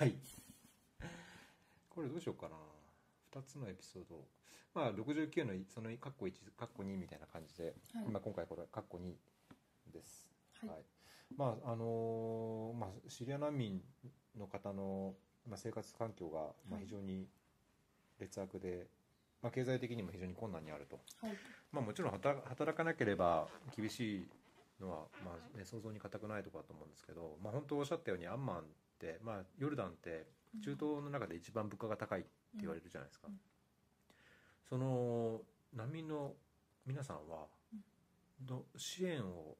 はい。これどうしようかな。2つのエピソード。まあ69のそのカッコ1カッコ2みたいな感じで、はい。まあ、今回これカッコ2です。はい。まああのーまあ、シリア難民の方の、まあ、生活環境が、まあ、はい。非常に劣悪で、まあ、経済的にも非常に困難にあると、はい。まあ、もちろん働働かなければ厳しいのは、まあね、想像に難くないところだと思うんですけど、まあ、本当おっしゃったようにアンマンまあ、ヨルダンって中東の中で一番物価が高いって言われるじゃないですか、うんその難民の皆さんはど支援を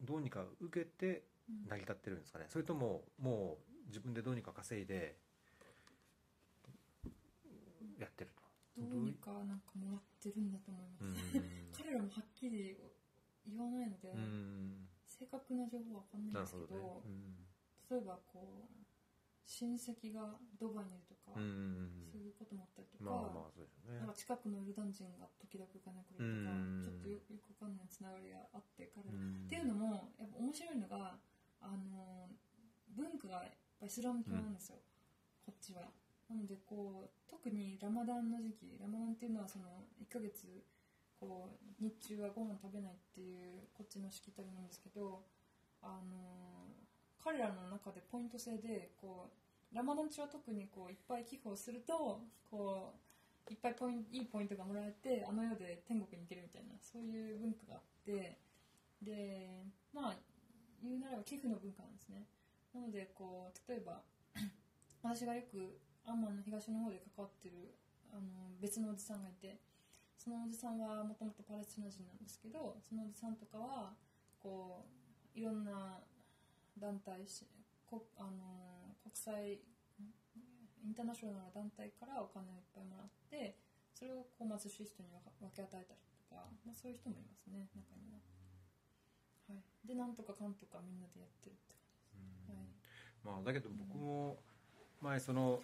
どうにか受けてうん成り立ってるんですかね。それとももう自分でどうにか稼いでやってると。どうにかなんかもらってるんだと思います、うん。彼らもはっきり言わないので、うん。正確な情報は分かんないなんるですけどね。うん例えばこう親戚がドバイにいるとか、うんそういうこともあったりとか、まあまあね。なんか近くのヨルダン人が時々お金くれるとか、うんちょっとよよくわかんないつながりがあって彼ら、うん。っていうのもやっぱ面白いのがあの文化がやっぱイスラム教なんですよ、こっちは。なのでこう特にラマダンの時期ラマダンっていうのはその1ヶ月こう日中はご飯食べないっていうこっちのしきたりなんですけどあの彼らの中でポイント制でこうラマダン中は特にこういっぱい寄付をするとこういっぱいポインいいポイントがもらえてあの世で天国に行けるみたいなそういう文化があってでまあ言うならば寄付の文化なんですね。なのでこう例えば 私がよくアンマンの東の方で関わってるあの別のおじさんがいてそのおじさんはもともとパレスチナ人なんですけどそのおじさんとかはこういろんな団体しこあの国際インターナショナルな団体からお金をいっぱいもらってそれをこう貧しい人に分け与えたりとか、まあ、そういう人もいますね中には、はい、でなんとかかんとかみんなでやってるって感じです、はい。まあだけど僕も前その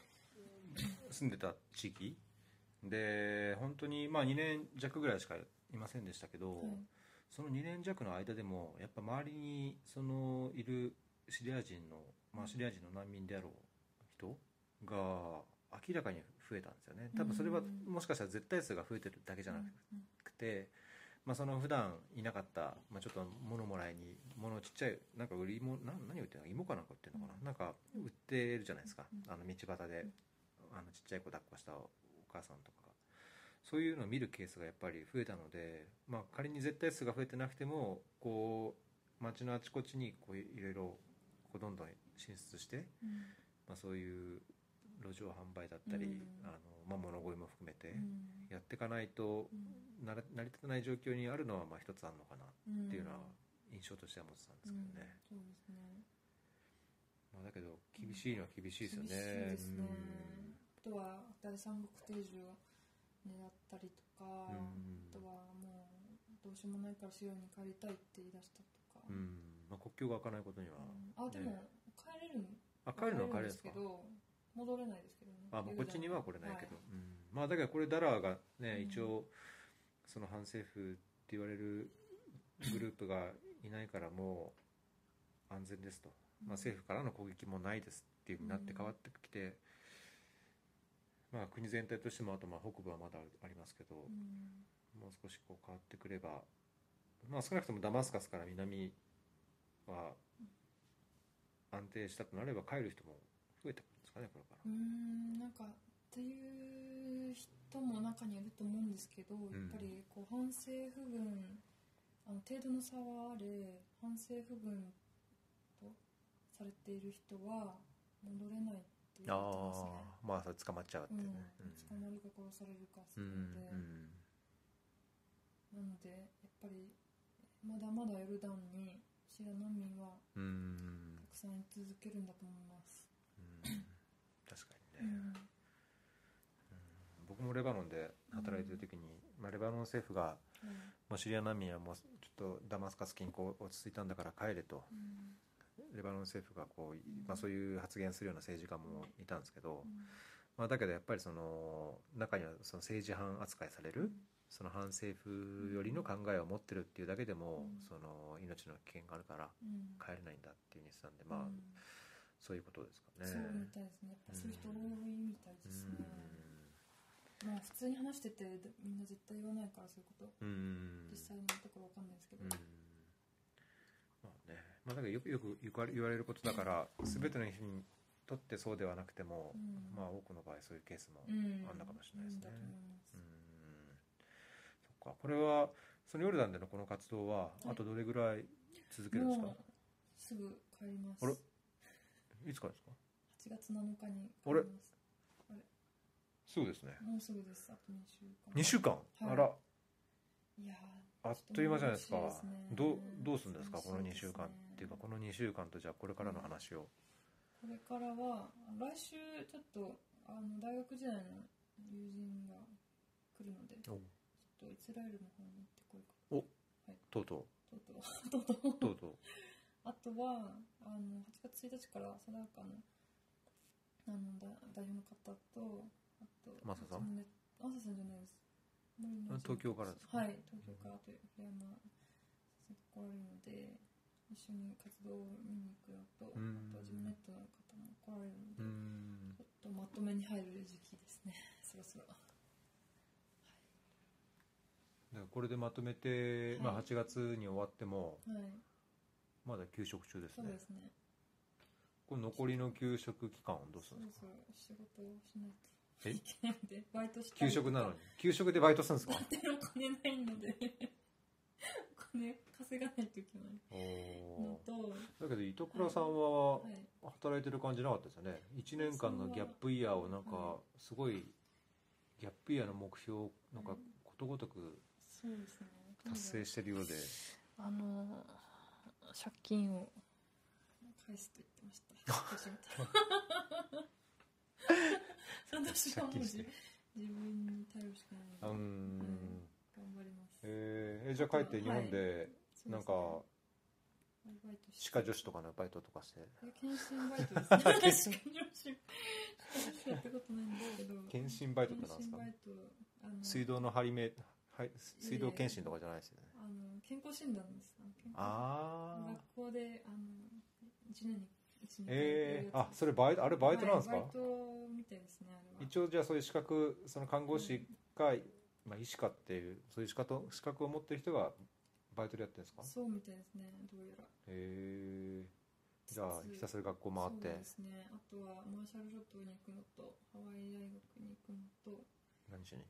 住んでた地域で本当にまあ2年弱ぐらいしかいませんでしたけど、はいその2年弱の間でもやっぱ周りにそのいるシリア人の、まあ、シリア人の難民であろう人が明らかに増えたんですよね。多分それはうん。もしかしたら絶対数が増えてるだけじゃなくて、まあ、その普段いなかった、まあ、ちょっと物もらいに物ちっちゃいなんか売り物な何売ってるの芋かなんか売ってるのかな、なんか売ってるじゃないですか、あの道端で、あのちっちゃい子抱っこしたお母さんとか。がそういうのを見るケースがやっぱり増えたので、まあ、仮に絶対数が増えてなくてもこう街のあちこちにこういろいろこうどんどん進出して、うん。まあ、そういう路上販売だったり、うん。あのまあ、物乞いも含めてうん。やっていかないとうん。成り立たない状況にあるのはまあ一つあるのかなうんっていうのは印象としては持ってたんですけどね、うん。そうですね。まあ、だけど厳しいのは厳しいですよね。あとは第三国定住を狙ったりとか、うん。あとはもうどうしようもないからシリアに帰りたいって言い出したとか、うん。まあ、国境が開かないことには、うん。あでも、ね帰れるんあ帰るのは帰れるんですかけど戻れないですけどね。あもうこっちには来れないけど、はい。うん。まあだけどこれダラーがね、うん。一応その反政府って言われるグループがいないからもう安全ですと、まあ、政府からの攻撃もないですっていうふうになって変わってきて、まあ国全体としてもあとまあ北部はまだありますけど、うんもう少しこう変わってくればまあ少なくともダマスカスから南は安定したとなれば帰る人も増えてくるんですかねこれからう。んなんかっていう人も中にいると思うんですけど、んやっぱりこう反政府軍あの程度の差はあれ反政府軍とされている人は戻れないって言ってますねああまあそれ捕まっちゃうってうん。ね、捕まるか殺されるかで、んうん。なのでやっぱりまだまだヨルダンにシリア難民はたくさんい続けるんだと思います、うん。確かにね、うん。僕もレバノンで働いてる時に、まあ、レバノン政府がもうシリア難民はもうちょっとダマスカス近郊落ち着いたんだから帰れと。うんレバノン政府がこう、まあ、そういう発言するような政治家もいたんですけど、うん。まあ、だけどやっぱりその中にはその政治犯扱いされる、その反政府寄りの考えを持ってるっていうだけでも、うん。その命の危険があるからうん。帰れないんだっていうふうにしてたんで、まあうん。そそういうことですかね。そうみたいですね。やっぱそういう人多いみたいですね、まあ普通に話しててみんな絶対言わないからそういうこと。実際のところわかんないですけど、まあ、だからよくよく言われることだから全ての人にとってそうではなくても、うん。まあ多くの場合そういうケースもうん。あんなかもしれないですね。うん。そっか。これはそのヨルダンでのこの活動ははい。あとどれぐらい続けるんですか、もうすぐ帰ります。あれ？いつからですか？8月7日に帰ります。すぐですね。もうすぐです。あと2週間。2週間、はい。あら。いやあっという間じゃないですか。すね。どうどうするんですか？この2寂しいですね週間っていうかこの2週間とじゃあこれからの話を、これからは来週ちょっとあの大学時代の友人が来るのでちょおっとイスラエルの方に行ってこようかとうととうとう。とうとう。うとうとう。あとはあの8月1日からサダーカのあのだ代表の方とあとマサさん？ねマサさんじゃないです東京からですか？はい東京からという平山先生が来られるので一緒に活動を見に行くのと、うん。あとジムネットの方も来られるのうで、ん。ちょっとまとめに入る時期ですね。そろそろ。だからこれでまとめて、まあ、はい8月に終わってもはい。まだ休職中ですね。そうですね。これ残りの休職期間はどうするんですか？仕事をしないとえ？でバイトした休りとか職なのに。休職でバイトするんですか？でお金ないので。お金稼がないといけない。と、ー。だけど糸倉さんははい、働いてる感じなかったですよね。1年間のギャップイヤーをなんかはすごいギャップイヤーの目標をなんかことごとく達成してるようで。あの借金を返すと言ってました 私はもう自分に頼るしかうない。のでん頑張ります。えー。えじゃあ帰って日本でなんか歯科助手とかのバイトとかして。検診バイトです。ねやったことないんですけど。検診バイトってなんですか？水道の張り目はい水道検診とかじゃないですよね。あの健康診断です。あああ学校であの1年に1年えー、あそれバイトあれバイトなんですか、バイトみたいですね一応じゃあそういう資格その看護師か、まあ、医師かっていうそういう資格資格を持ってる人がバイトでやってるんですか？へそうみたいですねどうやら。えじゃあひたすら学校回って。そうですね。あとはマーシャル諸島に行くのとハワイ大学に行くのと。何しに？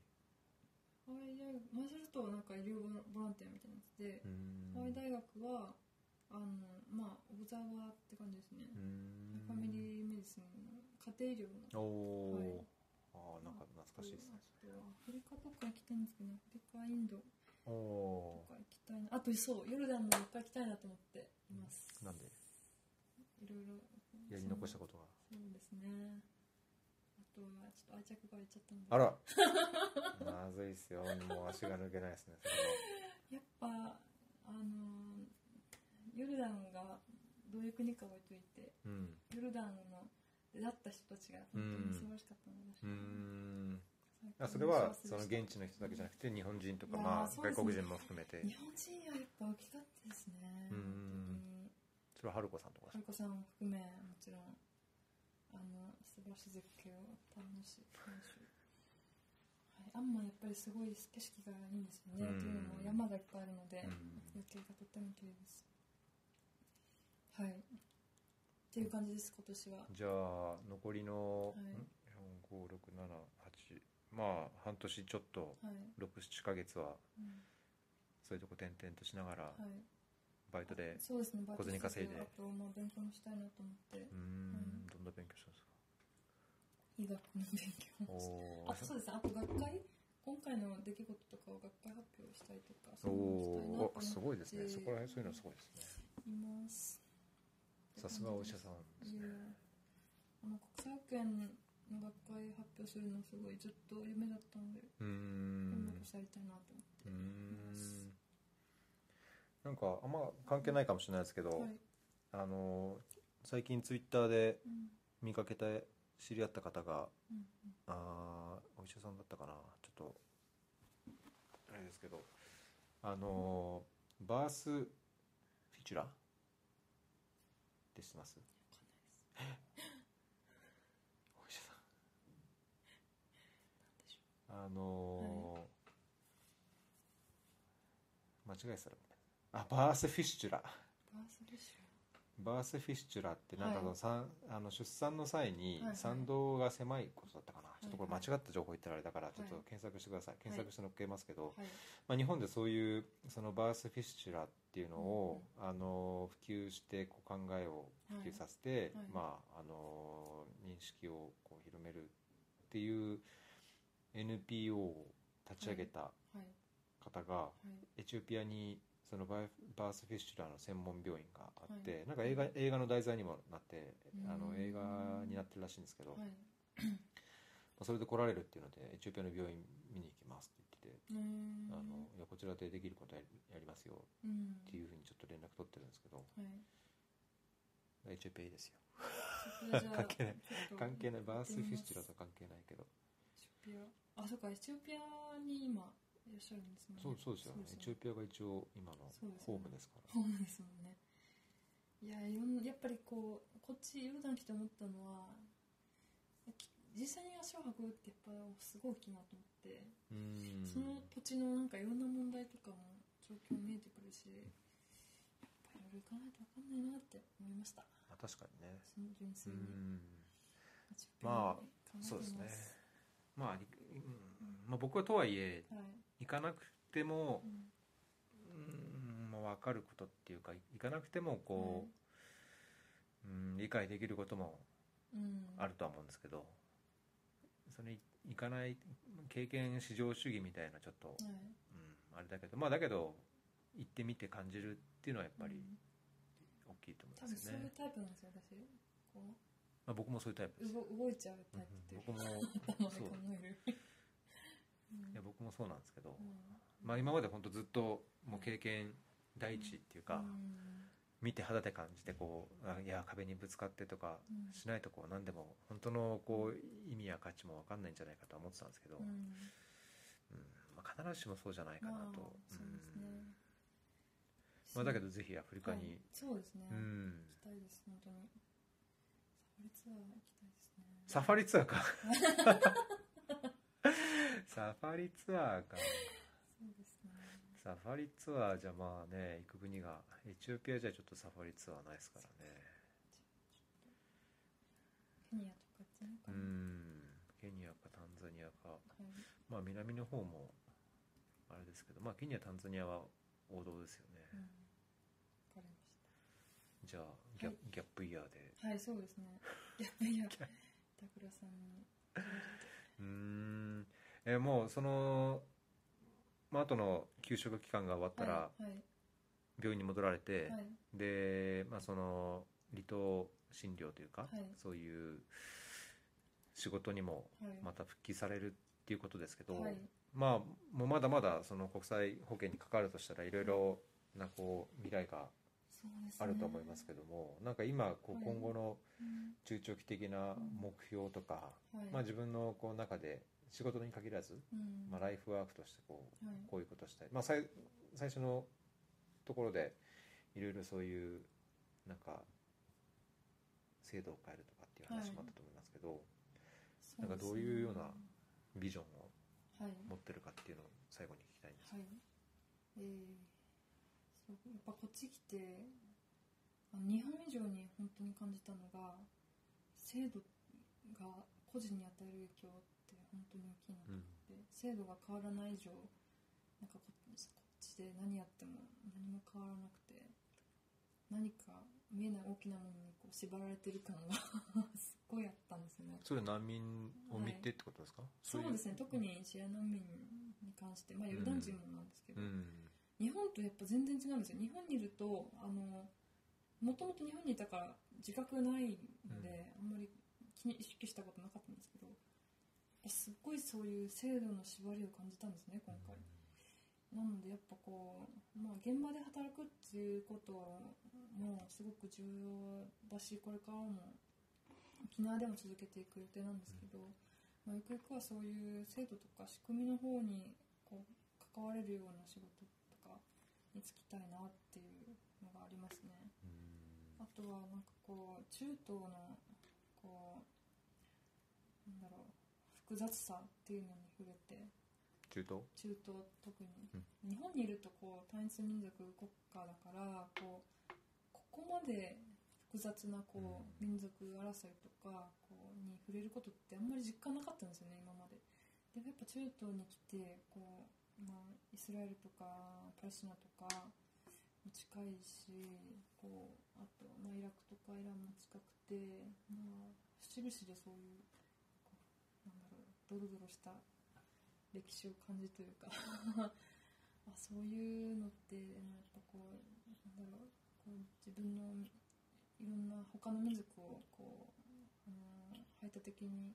ハワイ大学マーシャル諸島はなんか医療ボランティアみたいなやつでうーん。ハワイ大学はあのまあオブザーバーって感じですね。ファミリーメディスンの家庭医療の。おお、はい。ああなんか懐かしいですね。あアフリカとか行きたいんですけどアフリカインド。とか行きたいな。あとそうヨルダンもいっぱい行きたいなと思って。いますなんで？いろいろ。やり残したことがそうですね。あとはちょっと愛着が湧いちゃったんで。あら。まずいっすよ。もう足が抜けないですねそれは。やっぱあのヨルダンがどういう国か置いといてうん。ヨルダンの出会った人たちが本当に素晴らしかったので、あそれはその現地の人だけじゃなくて日本人とかまあ外国人も含めて。日本人はやっぱ大きかったですねそれは春子さんとかはるこさんを含めもちろんあの素晴らしい絶景を楽しい楽しいはい、アンマンやっぱりすごい景色がいいんですよね、うん。というのも山がいっぱいあるので、うん。風景がとっても綺麗ですはい。っていう感じです今年は。じゃあ残りの、はい。ん？45678まあ半年ちょっとはい、67ヶ月はうんそういうとこ転々としながらはい、バイトでそうですねバイト小銭稼いで。あとまあ勉強もしたいなと思って。うーんどんな勉強したんですか？医学の勉強もして。おあとそうです。ねあと学会？今回の出来事とかを学会発表したりとかおそういうのしたいなと思って。すごいですね。そこら辺そういうのすごいですね。いますさすがお医者さんですね。あの国際保険の学会発表するのすごいずっと夢だったのでうーん。今年やりたいなと思って。うーん。なんかあんま関係ないかもしれないですけど、はい、あの最近ツイッターでうん。見かけて知り合った方がうんうん。あーお医者さんだったかな。ちょっとあれですけどあのバースフィチュラ？って知ます？わお医者さん。あのー間違えてたらあバースフィッシュラ。バースでしバースフィッシュラってなんかその、さんあの出産の際にはい産道が狭いことだったかな、ちょっとこれ間違った情報言ってられたからちょっと検索してください、検索して載っけますけど、はい。まあ、日本でそういうそのバースフィッシュラっていうのを、あの普及してこう考えを普及させて、はい。まあ、あの認識をこう広めるっていう NPO を立ち上げたはい。方が、はい。エチオピアにそのバースフィッシュラの専門病院があって、はい。なんか映画映画の題材にもなってあのうん映画になってるらしいんですけど、まそれで来られるっていうのでエチオピアの病院見に行きますってあのいやこちらでできることやりますようんっていうふうにちょっと連絡取ってるんですけどはい。エチオピアいいですよ。関係ない。関係ないバースフィッシュラエと関係ないけど。あそうかエチオピアに今いらっしゃるんですね。そうそうですよね。エチオピアが一応今のホームですから。そうですもんね。いやいろんやっぱりこうこっちヨルダン来て思ったのはき実際に足を運ぶってやっぱすごい大きいなと思って、その土地のなんかいろんな問題とかも状況見えてくるしやっぱいろいろ行かないと分かんないなって思いました。まあ確かにね。その純う粋に。まあそうですね。まあ、いうん。まあ、僕はとはいえはい、行かなくてもうん。うん、まあ、分かることっていうか行かなくてもこう、うん、理解できることもうん。あるとは思うんですけどそれ行かない経験至上主義みたいなちょっと、はい。うん、あれだけどまあだけど行ってみて感じるっていうのはやっぱりうん。大きいと思い多分ますよね、そういうタイプなんですよ私。こまあ、僕もそういうタイプうです。よ、動動いちゃうタイプっていうか僕も頭でそう。いや僕もそうなんですけど、うん。まあ、今まで本当ずっともう経験第一っていうか、うん見て肌で感じてこうあいや壁にぶつかってとかうん。しないとこう何でも本当のこう意味や価値も分かんないんじゃないかとは思ってたんですけど、うん。うん。まあ、必ずしもそうじゃないかなと、まあそうですね。うん。まあ、だけどぜひアフリカに、はい。そうですね、うん。行きたいです本当に。サファリツアー行きたいですね。サファリツアーか。サファリツアーか。そうですねサファリツアーじゃまあね行く国がエチオピアじゃちょっとサファリツアーないですからね。ケニアとか行ってうん。ケニアかタンザニアか。はい。まあ南の方もあれですけどまあケニアタンザニアは王道ですよね、うん。わかりましじゃあギャ,、はい。ギャップイヤーで。たはいそうですね。やっぱりや板倉さんに。うーん。えもうそのまあ後の休職期間が終わったらはいはい。病院に戻られて、はい。で、まあ、その離島診療というか、はい。そういう仕事にもはい。また復帰されるっていうことですけど、はい。まあもうまだまだその国際保険に関わるとしたらいろいろなこう未来がそうですね。あると思いますけども、なんか今こうはい。今後のうん。中長期的な目標とか、はい。まあ、自分のこう中で仕事に限らず、うん。まあ、ライフワークとしてこうはい。こういうことしたい、まあ、最最初のところでいろいろそういうなんか制度を変えるとかっていう話もあったと思いますけど、なんかどういうようなビジョンをはい。持ってるかっていうのを最後に聞きたいんですはい。えーそうやっぱこっち来て日本以上に本当に感じたのが制度が個人に与える影響って本当に大きいなと思って、制度が変わらない以上なんかここっちで何やっても何も変わらなくて何か見えない大きなものにこう縛られてる感が すっごいあったんですよね。それ難民を見てってことですか、そうですね。特にシリア難民に関して、まあ、ヨルダン人もなんですけど、うん。日本とやっぱ全然違うんですよ。日本にいるとあのもともと日本にいたから自覚ないので、あんまり気に意識したことなかったんですけどすっごいそういう制度の縛りを感じたんですね今回、なのでやっぱこう、まあ、現場で働くっていうこともすごく重要だしこれからも沖縄でも続けていく予定なんですけど、まあ、ゆくゆくはそういう制度とか仕組みの方にこう関われるような仕事とかに就きたいなっていうのがありますね。あとはなんかこう中東のこうなんだろう複雑さっていうのに触れて。中東？中東特に、うん。日本にいるとこう単一民族国家だからこうここまで複雑なこう、民族争いとかこうに触れることってあんまり実感なかったんですよね今まで。でもやっぱ中東に来てこう、まあ、イスラエルとかパレスチナとかも近いしこうあと、まあ、イラクとかイランも近くて、まあ、節々でそういうドロドロした歴史を感じというか。あそういうのってやっぱこうなんだろうこう自分のいろんな他の民族をこう、あの排他的に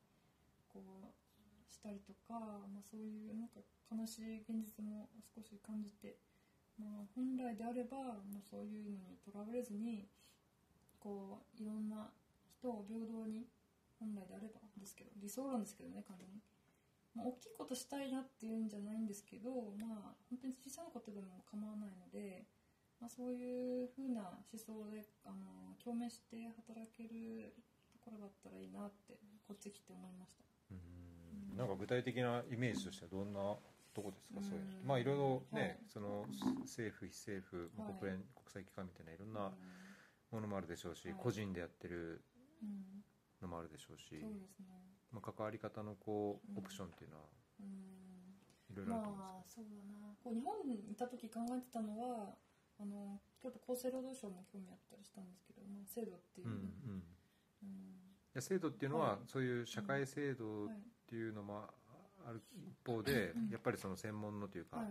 こうしたりとか、まあ、そういうなんか悲しい現実も少し感じて、まあ、本来であればもうそういうのにとらわれずにこういろんな人を平等に本来であればですけど理想論ですけどね完全に。まあ、大きいことしたいなっていうんじゃないんですけど、まあ、本当に小さなことでも構わないので、まあ、そういうふうな思想であの共鳴して働けるところだったらいいなってこっち来て思いました。うん。なんか具体的なイメージとしてはどんなとこですか、そういうまあいろいろね、はい。その政府非政府、まあはい。国連国際機関みたいないろんなうものもあるでしょうし、はい。個人でやってるんうんのもあるでしょうし、そうですね。まあ、関わり方のこうん。うオプションっていうのはうん。いろいろあると思うんまあそうだな。こう日本にいた時考えてたのはあのちょっと厚生労働省も興味あったりしたんですけど、まあ、制度っていう、うんうん、いうん。や制度っていうのは、はい。そういう社会制度っはいていうのもある一方で、うん。やっぱりその専門のというか、は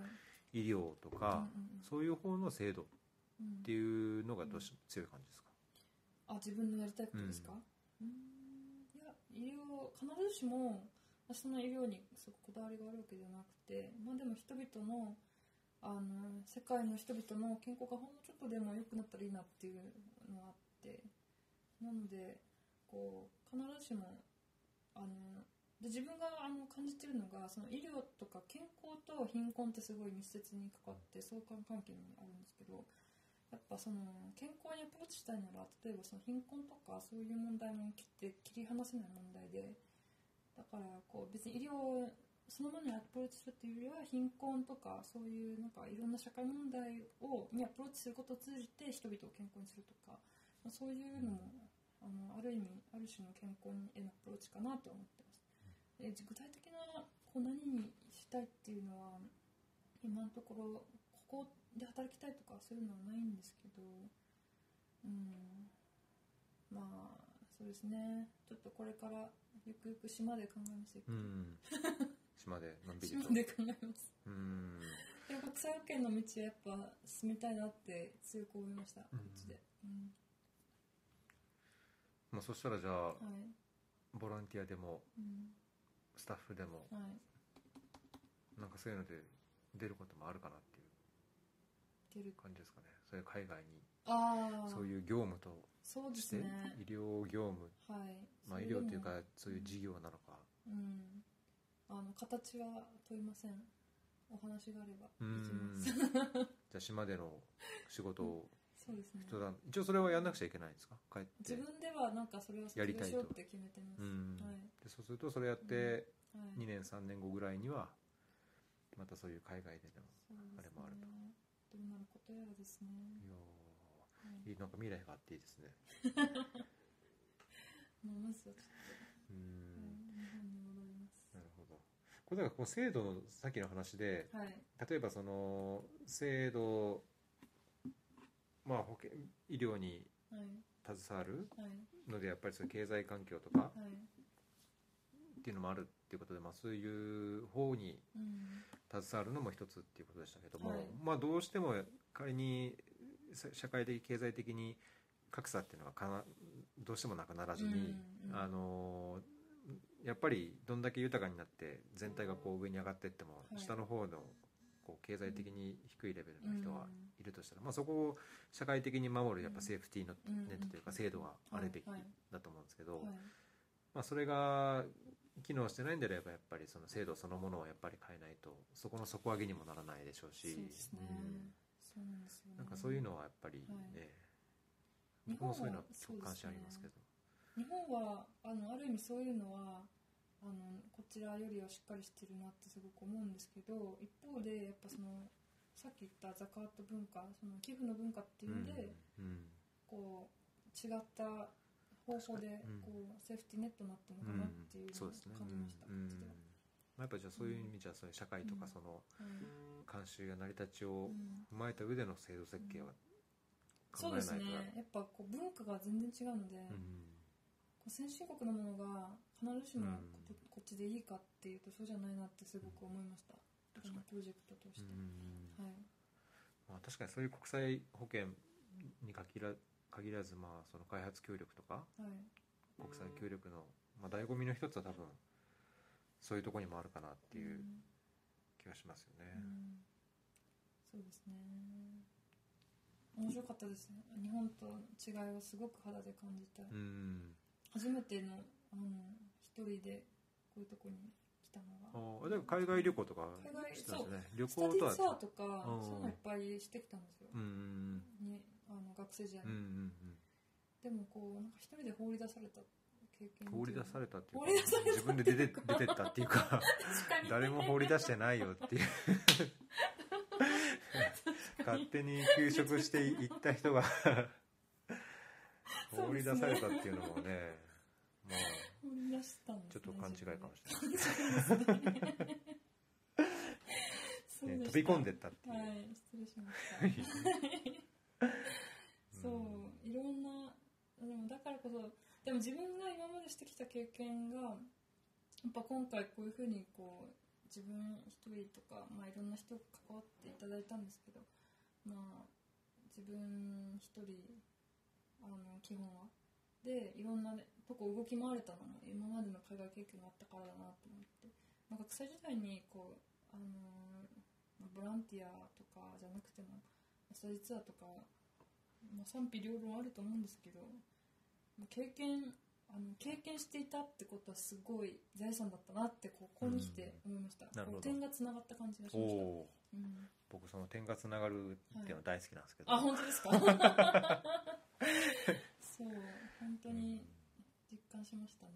い。医療とか、うんうんうん。そういう方の制度っうんていうのがどうし強い感じですか、あ自分のやりたいことですか？うん医療必ずしもその医療にすごくこだわりがあるわけじゃなくてまあでも人々のあの世界の人々の健康がほんのちょっとでも良くなったらいいなっていうのがあってなのでこう必ずしもあので自分があの感じてるのがその医療とか健康と貧困ってすごい密接に関わって相関関係にあるんですけどやっぱその健康にアプローチしたいなら例えばその貧困とかそういう問題も切って切り離せない問題でだからこう別に医療そのものにアプローチするっていうよりは貧困とかそういうなんかいろんな社会問題をにアプローチすることを通じて人々を健康にするとか、まあ、そういうのもあのある意味ある種の健康へのアプローチかなと思ってます。で具体的なこう何にしたいっていうのは今のところここで働きたいとかそういうのはないんですけどうん。まあそうですね。ちょっとこれからゆくゆく島で考えますよ、うん。島でのんびりと。島で考えます。うん。でも国際保険の道はやっぱ進みたいなって強く思いました、こうん。っちで、うん。まあ、そしたらじゃあはい。ボランティアでもうん。スタッフでもはい。なんかそういうので出ることもあるかなっていう出る。感じですかね。そういう海外に。ああそういう業務と。そうでしてすね。医療業務。はい。まあ医療というかそういう事業なのか。うん。あの形は問いません。お話があればきまんす じゃあ島での仕事をそうですね。一応それはやんなくちゃいけないんですか？帰って。自分ではなんかそれを卒やりたいと。業しようって決めてます。うん。はい。でそうするとそれやってはい。2年3年後ぐらいにはまたそういう海外でのあれもあるとどうなることやらですね。いやはい。ーいいなんか未来があっていいですね。まあまずはちょっうと、うん。ん日本に戻ります。なるほど。これだからこう制度のさっきの話ではい。例えばその制度まあ保険医療にはい。携わるはい。のでやっぱりそういう経済環境とかはい。っていうのもあるっていうことで、まあ、そういう方にうん携わるのも一つっていうことでしたけども、はい。まあどうしても仮にさ社会的経済的に格差っていうのがかなどうしてもなくならずに、うんうんあのやっぱりどんだけ豊かになって全体がこう上に上がっていっても、はい。下の方のこう経済的に低いレベルの人がうん。いるとしたら、まあ、そこを社会的に守るやっぱセーフティーネットというか制度があるべきだと思うんですけど、はい。まあ、それが機能してないんであればやっぱりその制度そのものをやっぱり変えないとそこの底上げにもならないでしょうし。そうん。そうなんですよね。なんかそういうのはやっぱりね、日本は僕もそういうのはありますけど。日本はあのある意味そういうのはあのこちらよりはしっかりしてるなってすごく思うんですけど一方でやっぱそのさっき言ったザカート文化その寄付の文化っていうので、うん。こう違った方法でうん。こうセーフティーネットになってるのかなっていうのをそうですね。感じました、うん。こっちではまあやっぱじゃあそういう意味じゃそういう社会とかうん。そのうん。慣習や成り立ちをうん。踏まえた上での制度設計は考そうですえないとね。やっぱこう文化が全然違うので、うん。こう先進国のものが必ずしもうん。ここっちでいいかっていうとそうじゃないなってすごく思いました、このプロジェクトとして、うん。はい。まあ、確かにそういう国際保険に限ら限らずまあその開発協力とかはい。国際協力の、まあ、醍醐味の一つは多分そういうところにもあるかなっていううん。気がしますよね。うん。そうですね。面白かったですね。日本と違いをすごく肌で感じた、うん。初めてのあの一人でこういうとこに来たのが。ああでも海外旅行とかしてますね。旅行とかう。んそういうのいっぱいしてきたんですよ、うん。にあの学生時代に、うんうんでもこうなんか一人で放り出された経験うん放り出されれたっていうか放り出された自分で出て出てったっていうか。誰も放り出してないよっていう。勝手に休職していった人が。放り出されたっていうのもねまあ。ね、ちょっと勘違いかもしれないね、飛び込んでったっていう、はい失礼しました そういろんなでもだからこそでも自分が今までしてきた経験がやっぱ今回こういうふうにこう自分一人とか、まあ、いろんな人が関わっていただいたんですけどまあ自分一人あの基本は。でいろんな、ね、とこ動き回れたのも今までの海外経験があったからだなと思って、まあ、学生時代にこうあのまあボランティアとかじゃなくてもスタジツアーとか、まあ、賛否両論あると思うんですけどまあ経験あの経験していたってことはすごい財産だったなってここに来て思いました、う点がつながった感じがしおました、おうん、僕その点がつながるっていうの大好きなんですけど、あ本当ですか？そう本当に実感しましたね、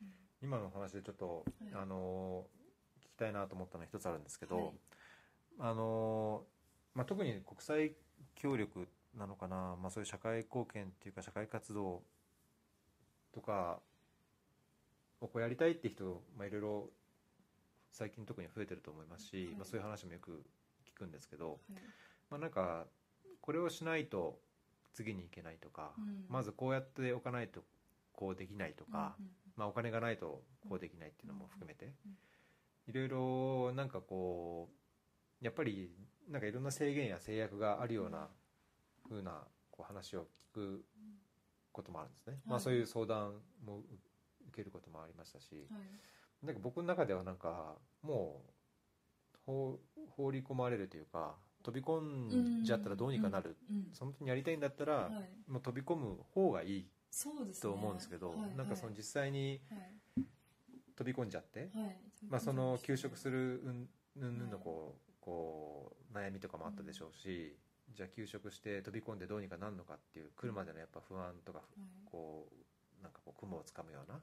うん。今の話でちょっと、はい。あの聞きたいなと思ったのは一つあるんですけど、はい。あのまあ、特に国際協力なのかな、まあ、そういう社会貢献っていうか社会活動とかをこうやりたいって人、まあ、いろいろ最近特に増えてると思いますし、はい。まあ、そういう話もよく聞くんですけど、はい。まあ、なんかこれをしないと次に行けないとか、うん。まずこうやっておかないとこうできないとか、うんうんまあ、お金がないとこうできないっていうのも含めてうん。いろいろなんかこうやっぱりなんかいろんな制限や制約があるような風なこう話を聞くこともあるんですね、まあ、そういう相談も受けることもありましたしはい。なんか僕の中ではなんかもう放放り込まれるというか飛び込んじゃったらどうにかなる、うんうんその時にやりたいんだったら、はい。もう飛び込む方がいいと思うんですけど、はい。なんかその実際にはい。飛び込んじゃって、はい。まあ、その休職するうんうんぬんのこうこう悩みとかもあったでしょうし、じゃあ休職して飛び込んでどうにかなるのかっていう来るまでのやっぱ不安とかはい。こうなんかこう雲をつかむような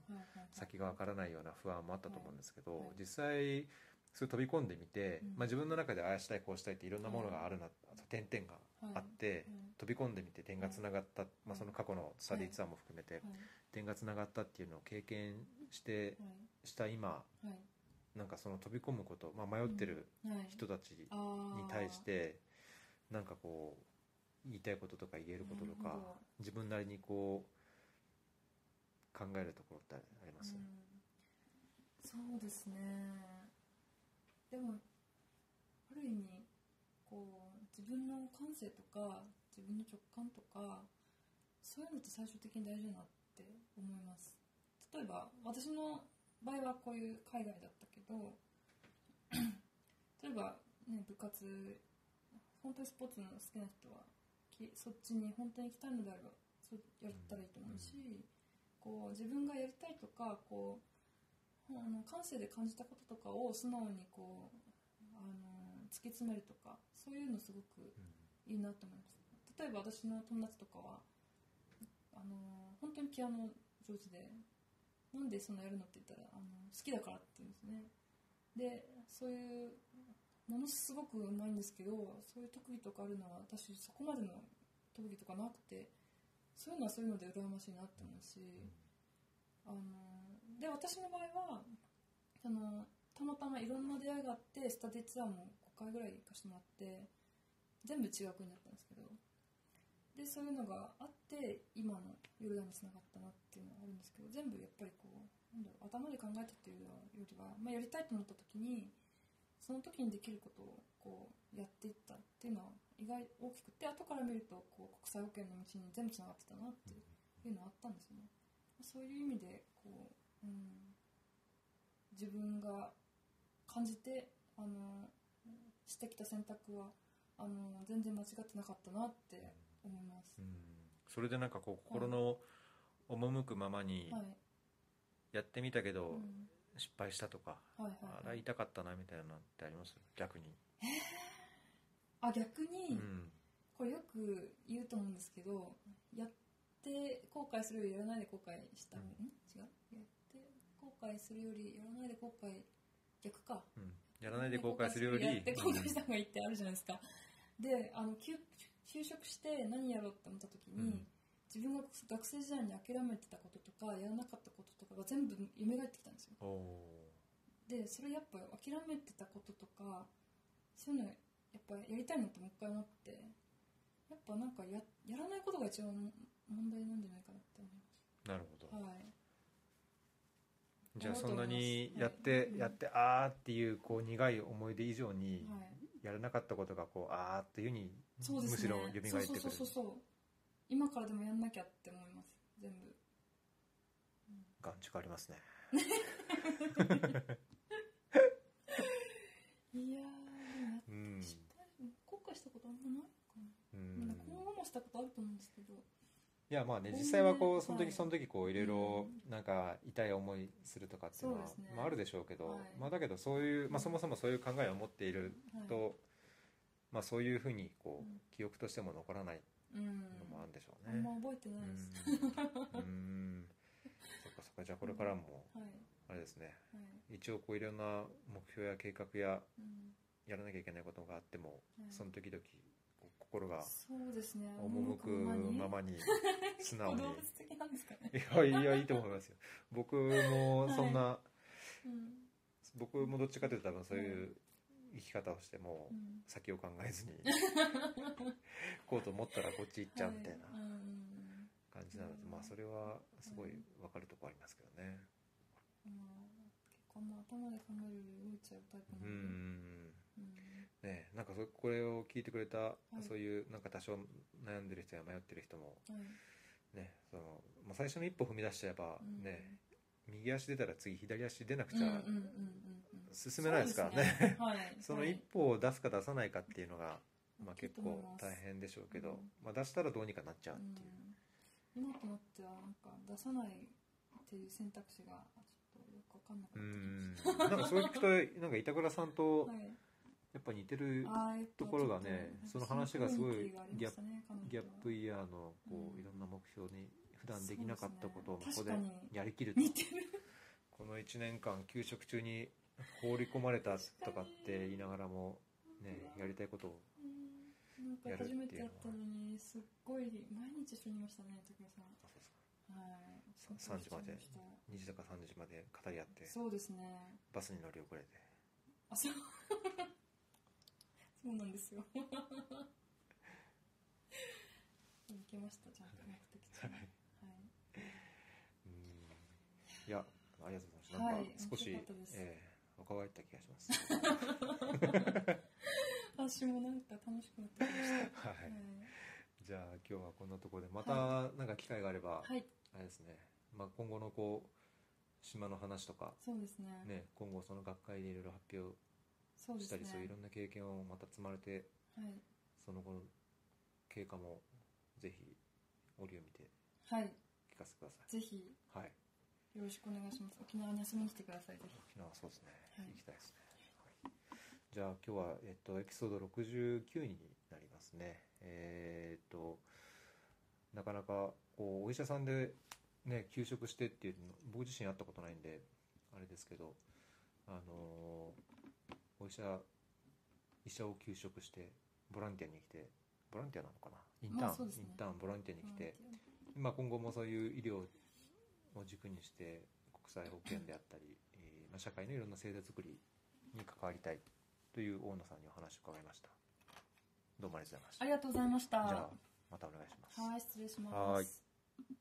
先がわからないような不安もあったと思うんですけど、はい。実際そう飛び込んでみて、うん。まあ、自分の中でああしたいこうしたいっていろんなものがあるな、あと点々があって、飛び込んでみて点がつながった、まあ、その過去のスタディツアーも含めてはい。点がつながったっていうのを経験してはい。した今はいなんかその飛び込むこと、まあ、迷ってるはい。人たちに対してなんかこう言いたいこととか言えることとか自分なりにこう考えるところってあります、うん。そうですね。でもある意味こう自分の感性とか自分の直感とかそういうのって最終的に大事だなって思います。例えば私の場合はこういう海外だったけど 例えば、ね、部活本当にスポーツの好きな人はきそっちに本当に行きたいのであればそうやったらいいと思うし、こう自分がやりたいとかこうあの感性で感じたこととかを素直にこうあの突き詰めるとかそういうのすごくいいなと思います。例えば私の友達とかはあの本当にピアノ上手でなんでそんなやるの？って言ったらあの好きだからって言うんですね。でそういうものすごくうまいんですけどそういう特技とかあるのは私そこまでの特技とかなくてそういうのはそういうので羨ましいなって思うし、あので私の場合はそのたまたまいろんな出会いがあってスタディツアーも5回ぐらい行かせてもらって全部違う国だったんですけどでそういうのがあって今のヨルダンにつながったなっていうのはあるんですけど全部やっぱりこうなんだろう頭で考えたっていうよりは、まあ、やりたいと思った時にその時にできることをこうやっていったっていうのは意外大きくて後から見るとこう国際保険の道に全部つながってたなっていうのはあったんですよね。そういう意味でこう、うん、自分が感じてあのしてきた選択はあの全然間違ってなかったなって思います。うん。それでなんかこう心の赴くままにはい、やってみたけどうん。失敗したとか、はいはいあら痛かったなみたいなのってあります？逆に、あ逆に、うん。これよく言うと思うんですけどやって後悔するよりやらないで後悔した、うん。ん？違う？やって後悔するよりやらないで後悔逆か。うん、やらないで後悔するよりやって後悔した方がいいってあるじゃないですか。であの休就職して何やろうって思った時に、うん。自分が学生時代に諦めてたこととかやらなかったこととかが全部蘇ってきたんですよ。でそれやっぱ諦めてたこととかそういうのやっぱやりたいなってもう一回思ってやっぱなんかややらないことが一番問題なんじゃないかなって思いなるほど、ますはい。じゃあそんなにはいやって、うん。やってあーっていうこう苦い思い出以上にはいやらなかったことがこうあーっていうにそうですね。むしろ蘇ってくる。そうそうそうそう。今からでもやんなきゃって思います。全部。眼蓄ありますね。いやうん。後悔したことあんまないかな、うん。今後もしたことあると思うんですけどいやまあね実際はこうそのはい時その時こういろいろうなんか痛い思いするとかっていうのはまああるでしょうけどはい。まあだけどそういうまあそもそもそういう考えを持っているはい。とまあそういうふうにこう記憶としても残らないうんのもあるんでしょうね。あんま覚えてないです、うん。うん。そっかそっかじゃあこれからもはい。あれですね。はい。一応こういろんな目標や計画やうん。やらなきゃいけないことがあってもはい。その時々心がそうですね。赴くままに素直に。動物的なんですかね、いやいやいいと思いますよ。僕もそんな、うん。僕もどっちかというと多分そういう生き方をしてもうん。先を考えずにこうと思ったらこっち行っちゃうみたいな感じなので、うん。まあそれはすごい分かるところありますけどね。頭で考えるより動いちゃうタイプうなんんで、うん。うんねなんかそこれを聞いてくれた、いそういうなんか多少悩んでる人や迷ってる人もはいねその、まあ、最初の一歩踏み出しちゃえばうん。ね、右足出たら次左足出なくうんちゃ進めないですからね。そうですはい。そのはい一歩を出すか出さないかっていうのが、まあ、結構大変でしょうけど、うん。まあ、出したらどうにかなっちゃうっていう、うん。今となってはなんか出さないっていう選択肢がちょっとよくわかんなくうなってきましん。なんかそういう聞くとなんか板倉さんとたはいやっぱ似てるところがねその話がすごいギャップイヤーのこういろんな目標に普段できなかったことをここでやりきると。この1年間給食中に放り込まれたとかって言いながらもねやりたいことをやるっていうのは。初めてやったのにすっごい毎日一緒にいましたね武さん。あそうですか。はい。さ3時まで一緒にい2時とか3時まで語り合って。そうですね。バスに乗り遅れて。あそうそうなんですよ。行けましたちゃんと目的地。にはい。うん。いやありがとうございはいますなんか少し、面白かったです。えー若返った気がします。私もなんか楽しくなってきました。はい、はい。じゃあ今日はこんなところでまたなんか機会があれば、はい。あれですね、まあ、今後のこう島の話とか、そうですね。ね、今後その学会でいろいろ発表したりね。そういろんな経験をまた積まれてはい。その後の経過もぜひ折を見てはい。聞かせてくださぜひ。よい。はいろしくお願いします。沖縄に遊びに来てくださいぜひ。沖縄そうですね、はい。行きたいですね、はい。じゃあ今日は、えっと、エピソード69になりますね。えーっとなかなかこうお医者さんでね休職してっていうの僕自身会ったことないんであれですけどあのお医者医者を休職してボランティアに来てボランティアなのかな？インターン、ね。インターンボランティアに来て、まあ、今後もそういう医療を軸にして国際保険であったり、えーまあ、社会のいろんな制度作りに関わりたいという大野さんにお話を伺いました。どうもありがとうございました。ありがとうございました。じゃあまたお願いします。はい失礼します。はい